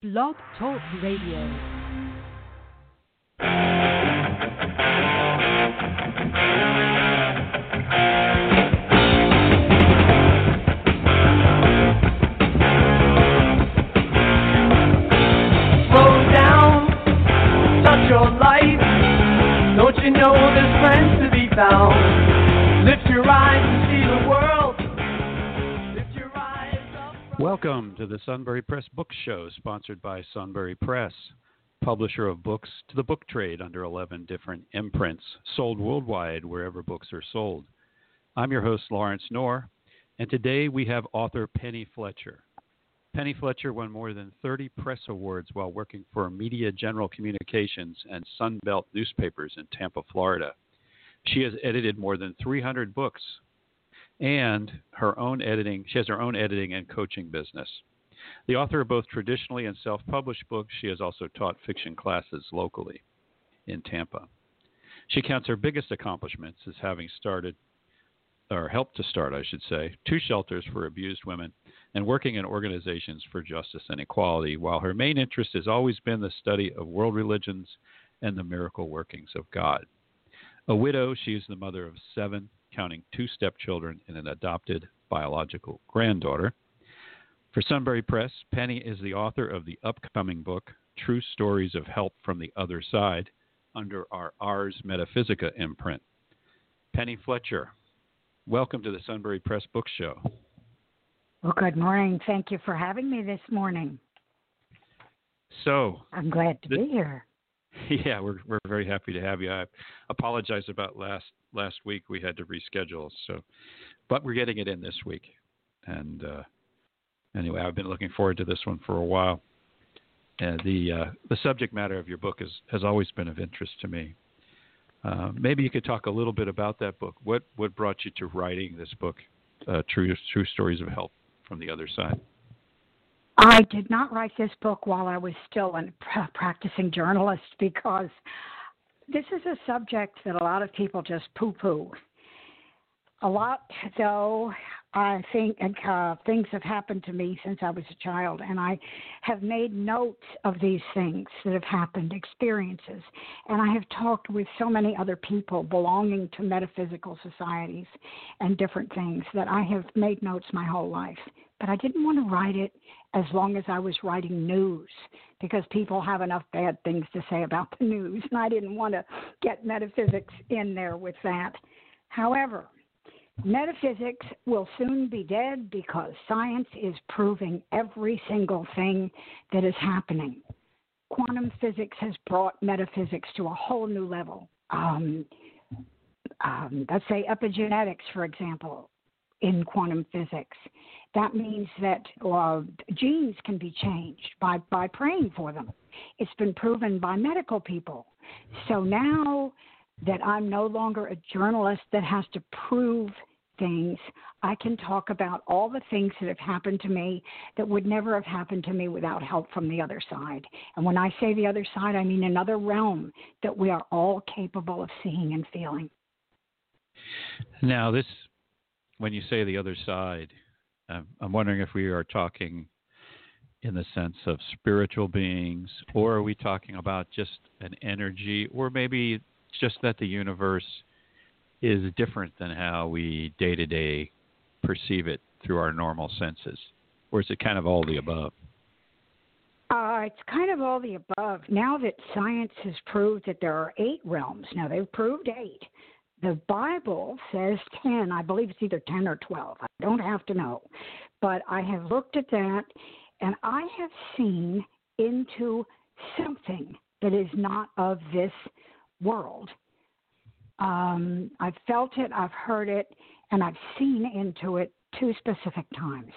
Blog Talk Radio. Slow down, touch your life. Don't you know there's friends to be found? Welcome to the Sunbury Press Book Show, sponsored by Sunbury Press, publisher of books to the book trade under 11 different imprints, sold worldwide wherever books are sold. I'm your host, Lawrence Knorr, and today we have author Penny Fletcher. Penny Fletcher won more than 30 press awards while working for Media General Communications and Sunbelt newspapers in Tampa, Florida. She has edited more than 300 books and her own editing. She has her own editing and coaching business. The author of both traditionally and self published books, she has also taught fiction classes locally in Tampa. She counts her biggest accomplishments as having started, or helped to start, I should say, two shelters for abused women and working in organizations for justice and equality, while her main interest has always been the study of world religions and the miracle workings of God. A widow, she is the mother of seven, counting two stepchildren and an adopted biological granddaughter. For Sunbury Press, Penny is the author of the upcoming book, True Stories of Help from the Other Side, under our Ars Metaphysica imprint. Penny Fletcher, welcome to the Sunbury Press Book Show. Well, good morning. Thank you for having me this morning. So, I'm glad to be here. yeah, we're we're very happy to have you. I apologize about last last week. We had to reschedule, so but we're getting it in this week. And uh, anyway, I've been looking forward to this one for a while. The uh, the subject matter of your book is, has always been of interest to me. Uh, maybe you could talk a little bit about that book. What what brought you to writing this book, uh, True True Stories of Help from the Other Side? I did not write this book while I was still a practicing journalist because this is a subject that a lot of people just poo poo. A lot, though, I think uh, things have happened to me since I was a child, and I have made notes of these things that have happened, experiences. And I have talked with so many other people belonging to metaphysical societies and different things that I have made notes my whole life. But I didn't want to write it as long as I was writing news because people have enough bad things to say about the news, and I didn't want to get metaphysics in there with that. However, metaphysics will soon be dead because science is proving every single thing that is happening. Quantum physics has brought metaphysics to a whole new level. Um, um, let's say epigenetics, for example, in quantum physics. That means that uh, genes can be changed by, by praying for them. It's been proven by medical people. So now that I'm no longer a journalist that has to prove things, I can talk about all the things that have happened to me that would never have happened to me without help from the other side. And when I say the other side, I mean another realm that we are all capable of seeing and feeling. Now, this, when you say the other side, um, I'm wondering if we are talking in the sense of spiritual beings, or are we talking about just an energy, or maybe just that the universe is different than how we day to day perceive it through our normal senses? Or is it kind of all the above? Uh, it's kind of all the above. Now that science has proved that there are eight realms, now they've proved eight. The Bible says 10. I believe it's either 10 or 12. I don't have to know. But I have looked at that and I have seen into something that is not of this world. Um, I've felt it, I've heard it, and I've seen into it two specific times.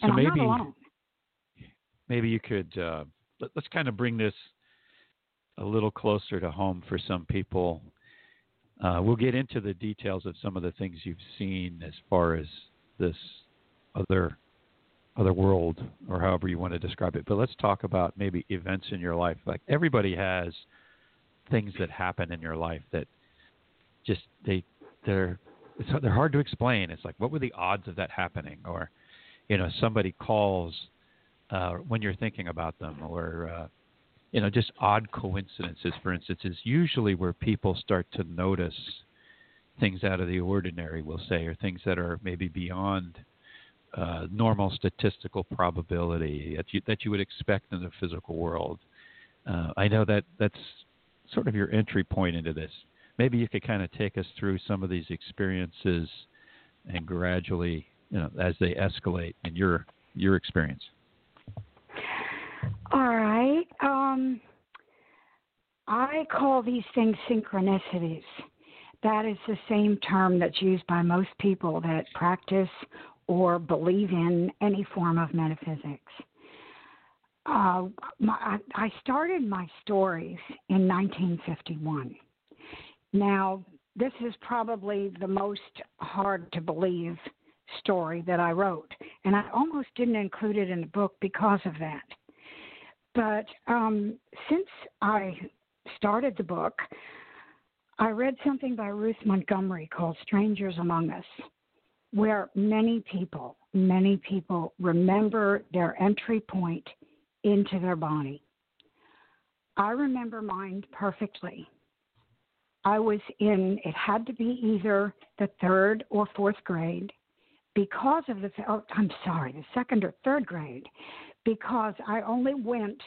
So And I'm maybe not alone. maybe you could uh, let, let's kind of bring this a little closer to home for some people. Uh, we'll get into the details of some of the things you've seen as far as this other other world or however you want to describe it. But let's talk about maybe events in your life. Like everybody has things that happen in your life that just they they're it's, they're hard to explain. It's like what were the odds of that happening or you know somebody calls uh, when you're thinking about them, or uh, you know, just odd coincidences, for instance, is usually where people start to notice things out of the ordinary, we'll say, or things that are maybe beyond uh, normal statistical probability that you, that you would expect in the physical world. Uh, I know that that's sort of your entry point into this. Maybe you could kind of take us through some of these experiences and gradually, you know, as they escalate in your your experience. All right. Um, I call these things synchronicities. That is the same term that's used by most people that practice or believe in any form of metaphysics. Uh, my, I started my stories in 1951. Now, this is probably the most hard to believe story that I wrote, and I almost didn't include it in the book because of that. But um, since I started the book, I read something by Ruth Montgomery called Strangers Among Us, where many people, many people remember their entry point into their body. I remember mine perfectly. I was in, it had to be either the third or fourth grade because of the, oh, I'm sorry, the second or third grade, because I only went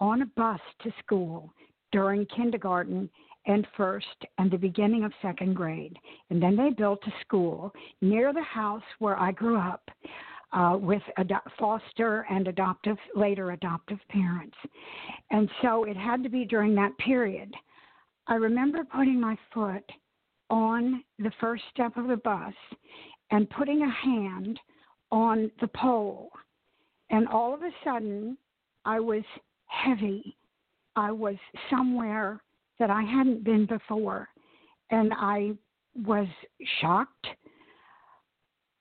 on a bus to school during kindergarten and first and the beginning of second grade. And then they built a school near the house where I grew up uh, with foster and adoptive, later adoptive parents. And so it had to be during that period. I remember putting my foot on the first step of the bus and putting a hand on the pole. And all of a sudden, I was heavy. I was somewhere that I hadn't been before. And I was shocked.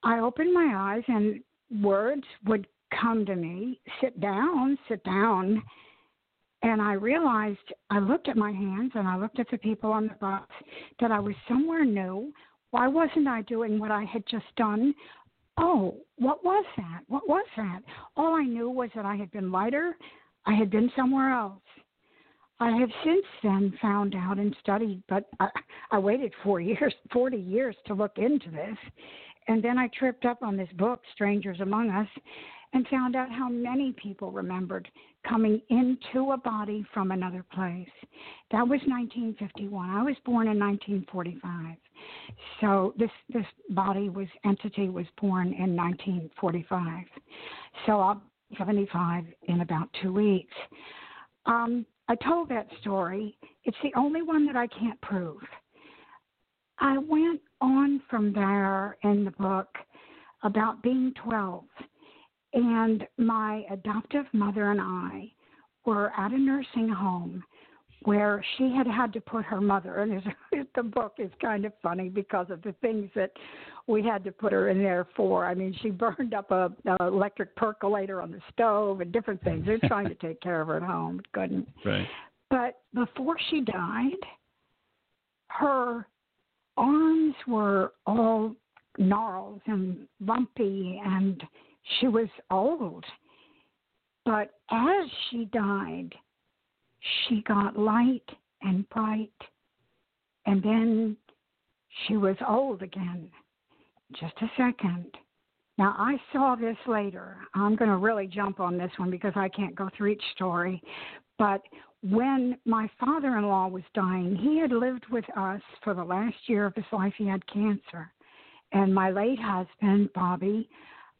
I opened my eyes and words would come to me sit down, sit down. And I realized, I looked at my hands and I looked at the people on the bus that I was somewhere new. Why wasn't I doing what I had just done? Oh, what was that? What was that? All I knew was that I had been lighter. I had been somewhere else. I have since then found out and studied, but I, I waited four years, 40 years to look into this. And then I tripped up on this book, Strangers Among Us, and found out how many people remembered coming into a body from another place. That was 1951. I was born in 1945. So this this body was entity was born in 1945. So I'll 75 in about two weeks. Um, I told that story. It's the only one that I can't prove. I went on from there in the book about being 12, and my adoptive mother and I were at a nursing home where she had had to put her mother, and the book is kind of funny because of the things that we had to put her in there for. I mean, she burned up a, a electric percolator on the stove and different things. They're trying to take care of her at home, couldn't. Right. But before she died, her arms were all gnarled and lumpy, and she was old. But as she died, she got light and bright, and then she was old again. Just a second. Now, I saw this later. I'm going to really jump on this one because I can't go through each story. But when my father in law was dying, he had lived with us for the last year of his life. He had cancer. And my late husband, Bobby,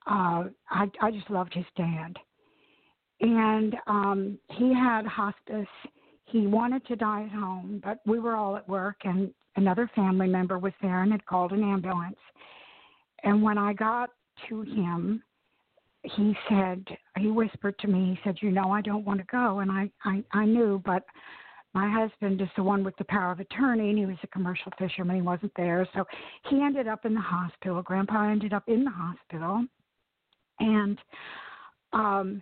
uh, I, I just loved his dad. And um, he had hospice. He wanted to die at home, but we were all at work, and another family member was there and had called an ambulance. And when I got to him, he said he whispered to me he said you know i don't want to go and i i i knew but my husband is the one with the power of attorney and he was a commercial fisherman he wasn't there so he ended up in the hospital grandpa ended up in the hospital and um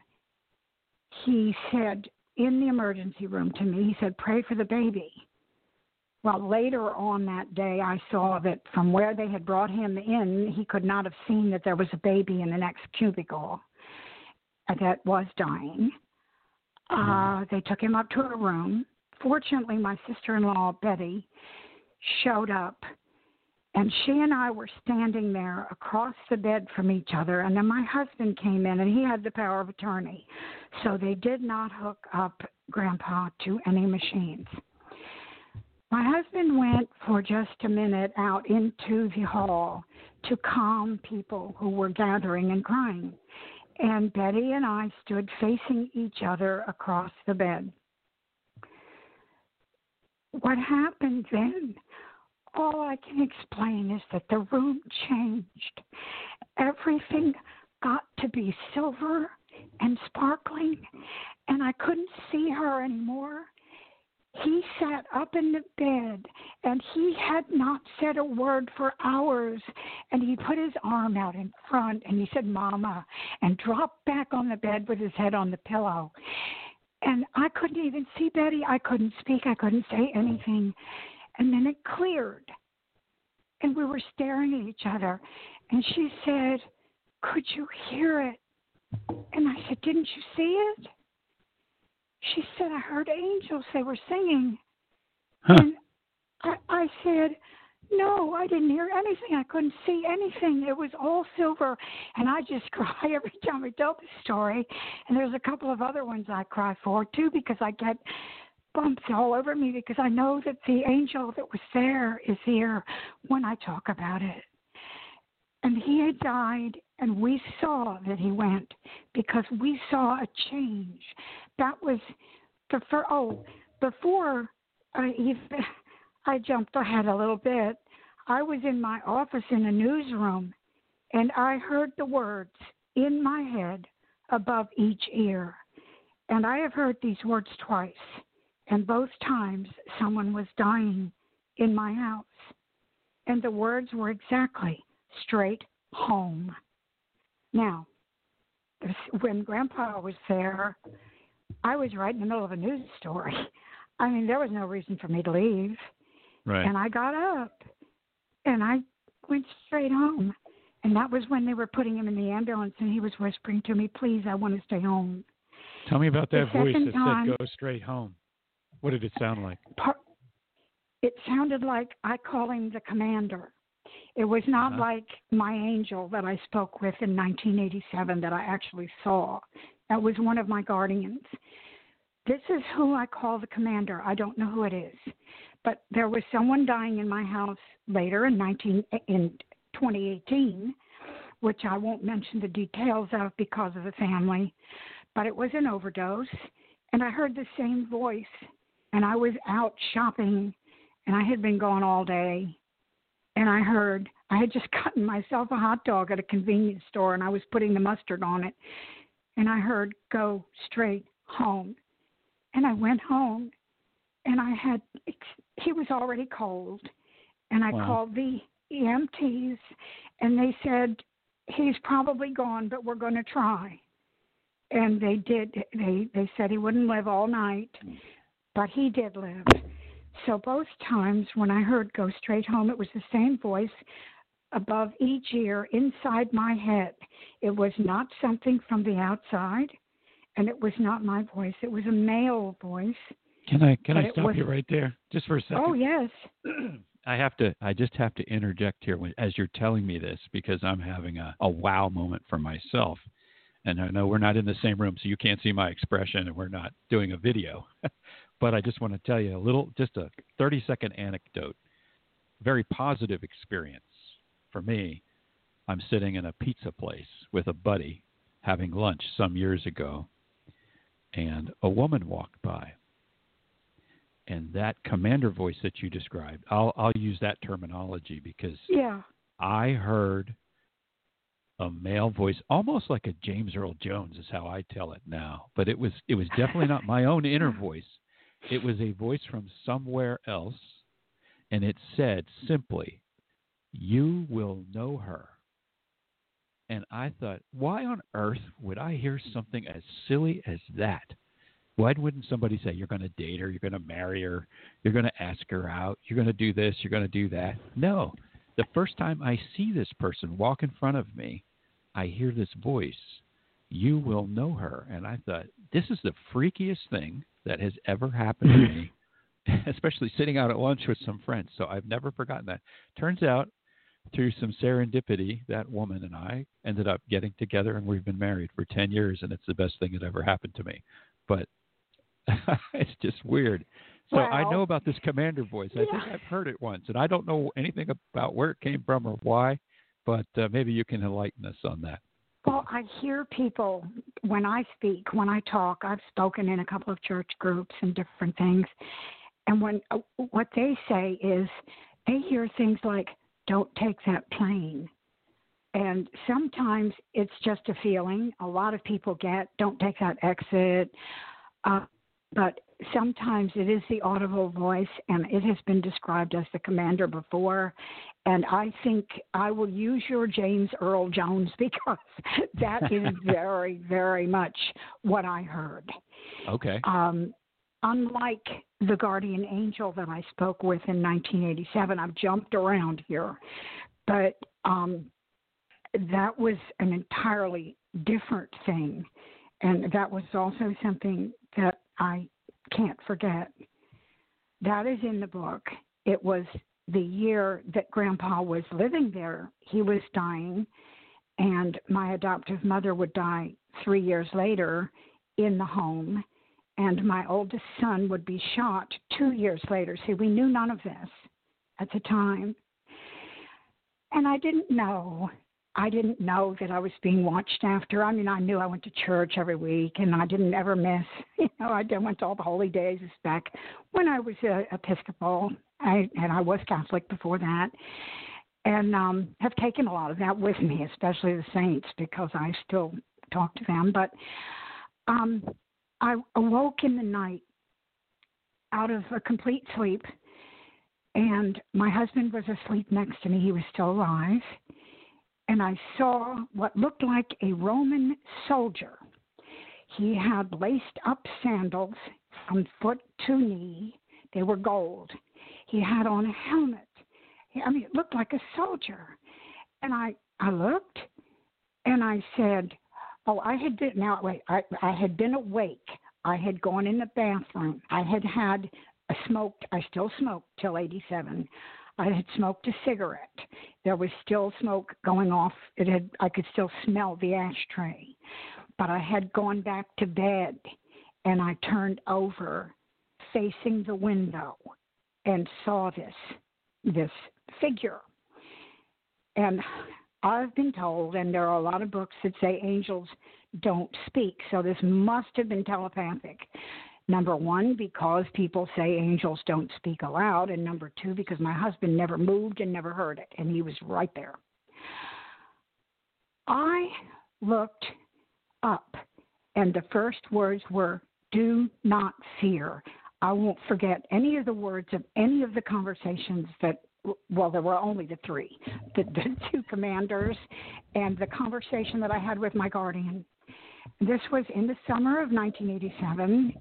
he said in the emergency room to me he said pray for the baby well, later on that day, I saw that from where they had brought him in, he could not have seen that there was a baby in the next cubicle. that was dying. Uh, they took him up to a room. Fortunately, my sister in law, Betty, showed up. And she and I were standing there across the bed from each other. And then my husband came in, and he had the power of attorney. So they did not hook up Grandpa to any machines. My husband went for just a minute out into the hall to calm people who were gathering and crying. And Betty and I stood facing each other across the bed. What happened then? All I can explain is that the room changed. Everything got to be silver and sparkling, and I couldn't see her anymore. He sat up in the bed and he had not said a word for hours. And he put his arm out in front and he said, Mama, and dropped back on the bed with his head on the pillow. And I couldn't even see Betty. I couldn't speak. I couldn't say anything. And then it cleared. And we were staring at each other. And she said, Could you hear it? And I said, Didn't you see it? She said, I heard angels. They were singing. Huh. And I, I said, No, I didn't hear anything. I couldn't see anything. It was all silver. And I just cry every time I tell the story. And there's a couple of other ones I cry for too because I get bumps all over me because I know that the angel that was there is here when I talk about it. And he had died, and we saw that he went because we saw a change. That was the first, oh, before I even I jumped ahead a little bit. I was in my office in a newsroom, and I heard the words in my head above each ear. And I have heard these words twice, and both times someone was dying in my house. And the words were exactly straight home. Now, when Grandpa was there, I was right in the middle of a news story. I mean, there was no reason for me to leave. Right. And I got up and I went straight home. And that was when they were putting him in the ambulance and he was whispering to me, Please, I want to stay home. Tell me about the that voice that time- said "Go straight home." What did it sound like? It sounded like I call him the commander. It was not Uh-huh. like my angel that I spoke with in 1987 that I actually saw. That was one of my guardians. This is who I call the commander. I don't know who it is, but there was someone dying in my house later in 19 in 2018, which I won't mention the details of because of the family, but it was an overdose, and I heard the same voice, and I was out shopping, and I had been gone all day, and I heard I had just gotten myself a hot dog at a convenience store, and I was putting the mustard on it, and I heard go straight home and I went home, and I had he was already cold, and I Wow. called the EMTs, and they said he's probably gone, but we're going to try. And they did. They they said he wouldn't live all night, mm. But he did live. So both times when I heard "Go Straight Home," it was the same voice above each ear inside my head. It was not something from the outside and it was not my voice. It was a male voice. Can I can I stop was- you right there just for a second? Oh yes, I have to. I just have to interject here when, as you're telling me this because I'm having a, a wow moment for myself, and I know we're not in the same room, so you can't see my expression, and we're not doing a video. but I just want to tell you a little, just a 30 second anecdote. Very positive experience for me. I'm sitting in a pizza place with a buddy having lunch some years ago, and a woman walked by and that commander voice that you described i'll i'll use that terminology because yeah. i heard a male voice almost like a james earl jones is how i tell it now but it was it was definitely not my own inner voice it was a voice from somewhere else and it said simply you will know her and i thought why on earth would i hear something as silly as that why wouldn't somebody say you're going to date her, you're going to marry her, you're going to ask her out, you're going to do this, you're going to do that? No. The first time I see this person walk in front of me, I hear this voice you will know her. And I thought, this is the freakiest thing that has ever happened to me, especially sitting out at lunch with some friends. So I've never forgotten that. Turns out, through some serendipity, that woman and I ended up getting together and we've been married for 10 years, and it's the best thing that ever happened to me. But it's just weird. So well, I know about this commander voice. I yeah. think I've heard it once, and I don't know anything about where it came from or why, but uh, maybe you can enlighten us on that. Well, I hear people when I speak, when I talk. I've spoken in a couple of church groups and different things, and when what they say is they hear things like "Don't take that plane," and sometimes it's just a feeling. A lot of people get "Don't take that exit," uh, but sometimes it is the audible voice, and it has been described as the commander before. And I think I will use your James Earl Jones because that is very, very much what I heard. Okay. Um, unlike the guardian angel that I spoke with in 1987, I've jumped around here, but um, that was an entirely different thing. And that was also something that I can't forget. That is in the book. It was the year that Grandpa was living there. He was dying, and my adoptive mother would die three years later in the home, and my oldest son would be shot two years later. See, we knew none of this at the time. And I didn't know I didn't know that I was being watched after. I mean, I knew I went to church every week, and I didn't ever miss. You know, I went to all the holy days back when I was uh, Episcopal, I, and I was Catholic before that, and um, have taken a lot of that with me, especially the saints, because I still talk to them. But um, I awoke in the night out of a complete sleep, and my husband was asleep next to me. He was still alive and I saw what looked like a Roman soldier. He had laced up sandals from foot to knee. They were gold. He had on a helmet. I mean, it looked like a soldier. And I, I looked and I said, Oh, I had been, now wait, I, I had been awake. I had gone in the bathroom. I had had smoked, I still smoked till 87. I had smoked a cigarette. There was still smoke going off. It had I could still smell the ashtray. But I had gone back to bed and I turned over facing the window and saw this this figure. And I've been told, and there are a lot of books that say angels don't speak, so this must have been telepathic. Number one, because people say angels don't speak aloud. And number two, because my husband never moved and never heard it, and he was right there. I looked up, and the first words were, Do not fear. I won't forget any of the words of any of the conversations that well, there were only the three the, the two commanders and the conversation that I had with my guardian. This was in the summer of 1987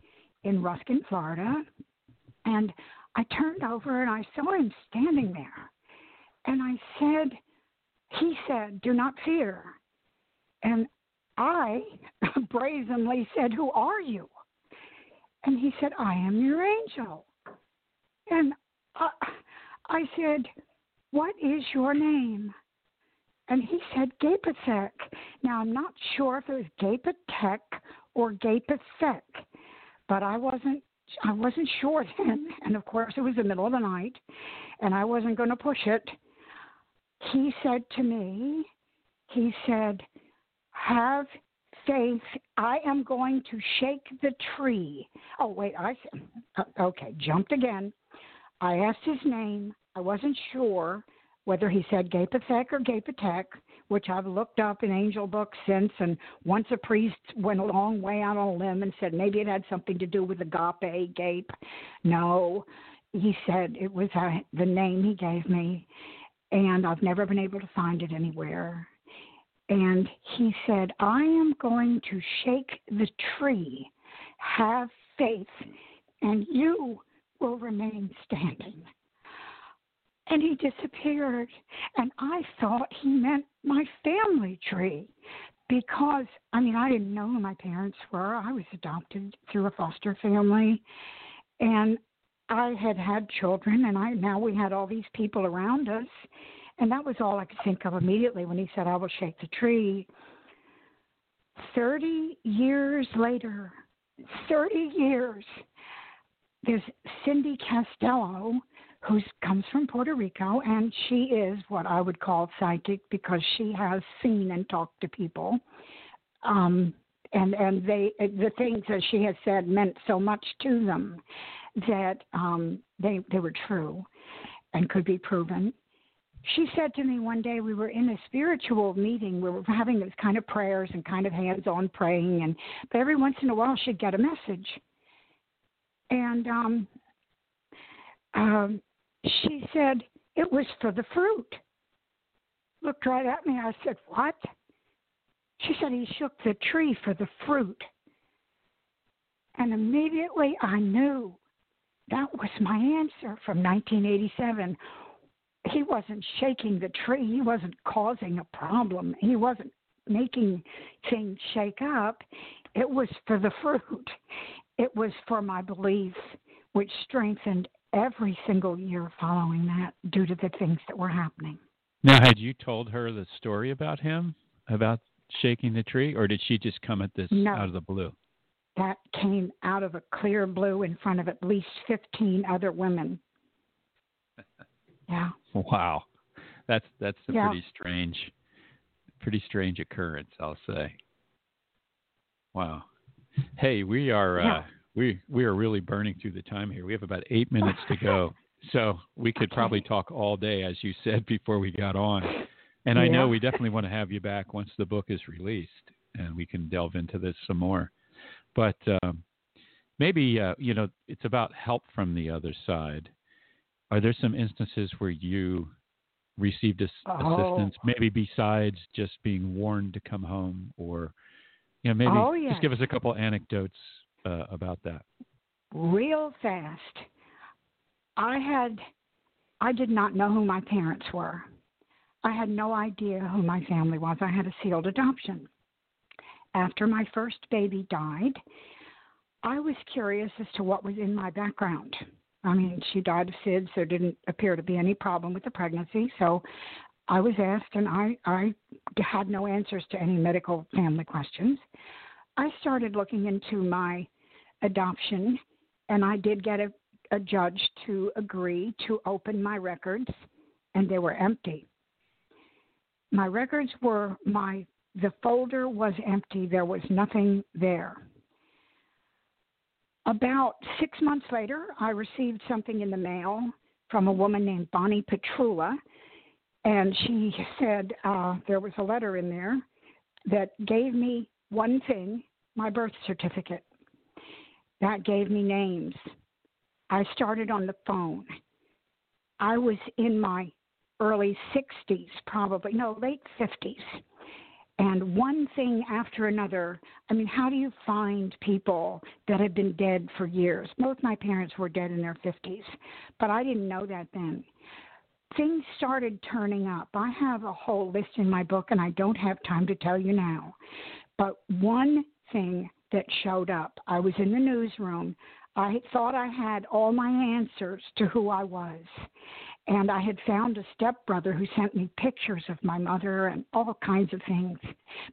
in Ruskin, Florida. And I turned over and I saw him standing there. And I said, He said, Do not fear. And I brazenly said, Who are you? And he said, I am your angel. And I, said, What is your name? And he said, Gapethek. Now, I'm not sure if it was Gapethek or Gapethek but I wasn't I wasn't sure then, and of course it was the middle of the night, and I wasn't going to push it. He said to me, he said, "Have faith. I am going to shake the tree." Oh wait, I uh, okay, jumped again. I asked his name. I wasn't sure whether he said Gapethek or Gapethek which I've looked up in angel books since. And once a priest went a long way out on a limb and said maybe it had something to do with agape, gape. No, he said it was uh, the name he gave me, and I've never been able to find it anywhere. And he said, I am going to shake the tree. Have faith, and you will remain standing and he disappeared. And I thought he meant my family tree because I mean I didn't know who my parents were. I was adopted through a foster family, and I had had children, and I now we had all these people around us, and that was all I could think of immediately when he said, "I will shake the tree." Thirty years later, thirty years, there's Cindy Castello, who comes from Puerto Rico, and she is what I would call psychic because she has seen and talked to people. Um, and and they the things that she has said meant so much to them that um, they they were true and could be proven. She said to me one day we were in a spiritual meeting. We were having those kind of prayers and kind of hands-on praying, and but every once in a while she'd get a message. And um, um, she said it was for the fruit. Looked right at me. I said, What? She said he shook the tree for the fruit. And immediately I knew that was my answer from 1987. He wasn't shaking the tree, he wasn't causing a problem, he wasn't making things shake up. It was for the fruit, it was for my belief, which strengthened every single year following that due to the things that were happening. Now, had you told her the story about him, about shaking the tree, or did she just come at this no. out of the blue? That came out of a clear blue in front of at least 15 other women. Yeah. Wow. That's that's a yeah. pretty strange pretty strange occurrence, I'll say. Wow. Hey, we are yeah. uh we we are really burning through the time here. We have about eight minutes to go, so we could probably talk all day, as you said before we got on. And I know we definitely want to have you back once the book is released, and we can delve into this some more. But um, maybe uh, you know it's about help from the other side. Are there some instances where you received oh. assistance, maybe besides just being warned to come home, or you know maybe oh, yes. just give us a couple anecdotes uh, about that? Real fast. I had, I did not know who my parents were. I had no idea who my family was. I had a sealed adoption. After my first baby died, I was curious as to what was in my background. I mean, she died of SIDS. There didn't appear to be any problem with the pregnancy. So I was asked, and I, I had no answers to any medical family questions. I started looking into my adoption, and I did get a, a judge to agree to open my records, and they were empty. My records were my the folder was empty. There was nothing there. About six months later, I received something in the mail from a woman named Bonnie Petrula, and she said uh, there was a letter in there that gave me one thing my birth certificate. That gave me names. I started on the phone. I was in my early 60s, probably, no, late 50s. And one thing after another, I mean, how do you find people that have been dead for years? Both my parents were dead in their 50s, but I didn't know that then. Things started turning up. I have a whole list in my book, and I don't have time to tell you now. But one thing that showed up. I was in the newsroom. I thought I had all my answers to who I was. And I had found a stepbrother who sent me pictures of my mother and all kinds of things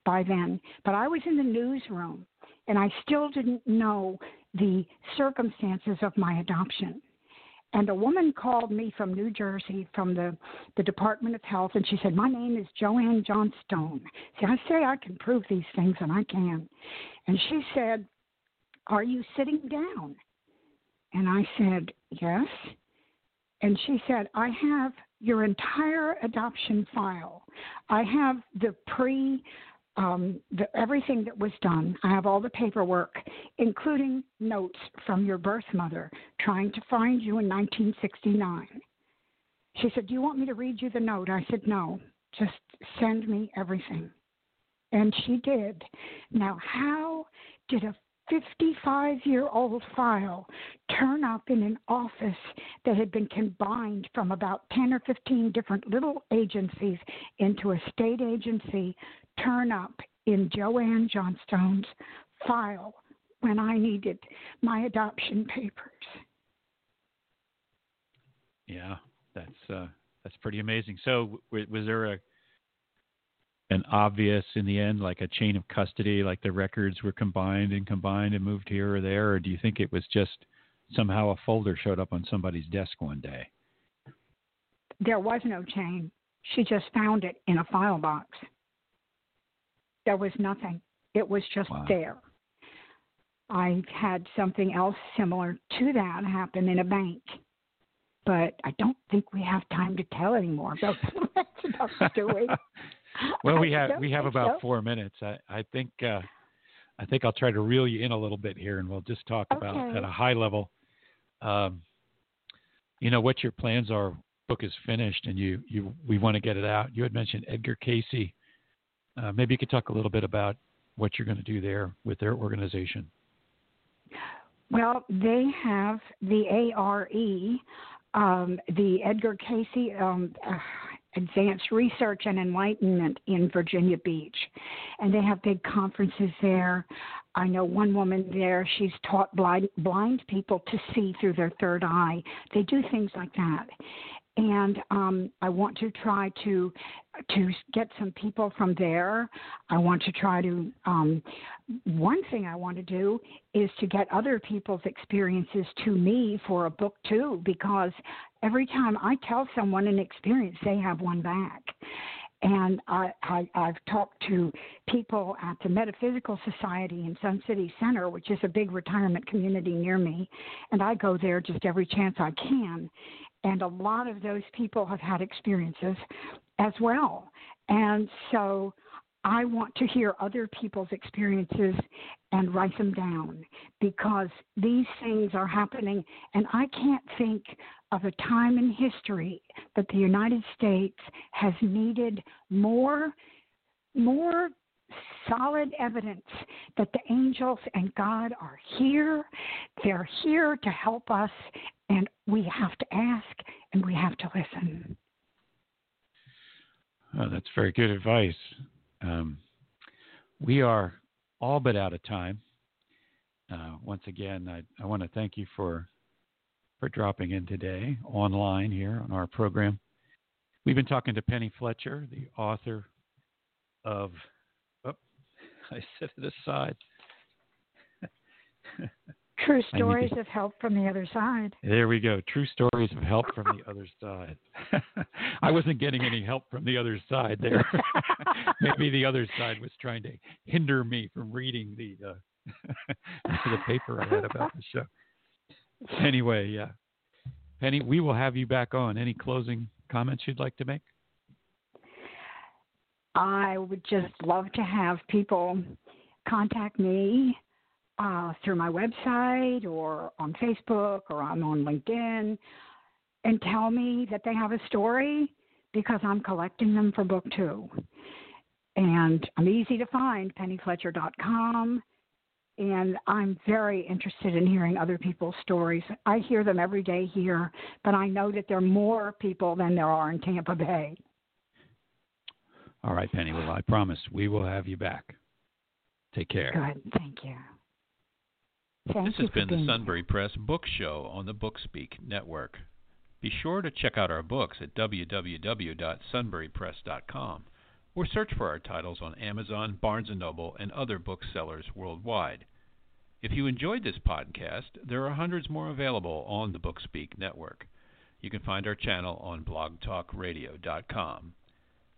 by then. But I was in the newsroom and I still didn't know the circumstances of my adoption. And a woman called me from New Jersey, from the, the Department of Health, and she said, My name is Joanne Johnstone. See, I say I can prove these things, and I can. And she said, Are you sitting down? And I said, Yes. And she said, I have your entire adoption file. I have the pre um, the, everything that was done. I have all the paperwork, including notes from your birth mother trying to find you in 1969. She said, Do you want me to read you the note? I said, No, just send me everything. And she did. Now, how did a 55 year old file turn up in an office that had been combined from about 10 or 15 different little agencies into a state agency turn up in Joanne Johnstone's file when I needed my adoption papers. Yeah, that's uh, that's pretty amazing. So, was there a an obvious in the end, like a chain of custody, like the records were combined and combined and moved here or there, or do you think it was just somehow a folder showed up on somebody's desk one day? There was no chain. She just found it in a file box. There was nothing. It was just Wow. there. I had something else similar to that happen in a bank, but I don't think we have time to tell anymore about that stuff, do we? well, we have we have about so. four minutes. I I think uh, I think I'll try to reel you in a little bit here, and we'll just talk about at a high level. Um, you know what your plans are. Book is finished, and you you we want to get it out. You had mentioned Edgar Cayce. Uh, maybe you could talk a little bit about what you're going to do there with their organization. Well, they have the ARE, um, the Edgar Cayce um, uh, Advanced Research and Enlightenment in Virginia Beach, and they have big conferences there. I know one woman there; she's taught blind blind people to see through their third eye. They do things like that, and um, I want to try to to get some people from there. I want to try to. Um, one thing I want to do is to get other people's experiences to me for a book too, because every time I tell someone an experience, they have one back. And I, I, I've talked to people at the Metaphysical Society in Sun City Center, which is a big retirement community near me, and I go there just every chance I can. And a lot of those people have had experiences as well. And so I want to hear other people's experiences and write them down because these things are happening, and I can't think of a time in history that the United States has needed more, more solid evidence that the angels and God are here. They're here to help us, and we have to ask and we have to listen. Oh, that's very good advice. Um, we are all but out of time. Uh, once again, I, I want to thank you for for dropping in today online here on our program. We've been talking to Penny Fletcher, the author of. I set it aside. True need to- stories of help from the other side. There we go. True stories of help from the other side. I wasn't getting any help from the other side there. Maybe the other side was trying to hinder me from reading the uh, the paper I had about the show. Anyway, yeah. Penny, we will have you back on. Any closing comments you'd like to make? I would just love to have people contact me uh, through my website or on Facebook or I'm on LinkedIn and tell me that they have a story because I'm collecting them for book two. And I'm easy to find, pennyfletcher.com. And I'm very interested in hearing other people's stories. I hear them every day here, but I know that there are more people than there are in Tampa Bay. All right, Penny. Well, I promise we will have you back. Take care. Good. Thank you. Thank This you has been the being here. Sunbury Press Book Show on the Bookspeak Network. Be sure to check out our books at www.sunburypress.com or search for our titles on Amazon, Barnes & Noble, and other booksellers worldwide. If you enjoyed this podcast, there are hundreds more available on the Bookspeak Network. You can find our channel on blogtalkradio.com.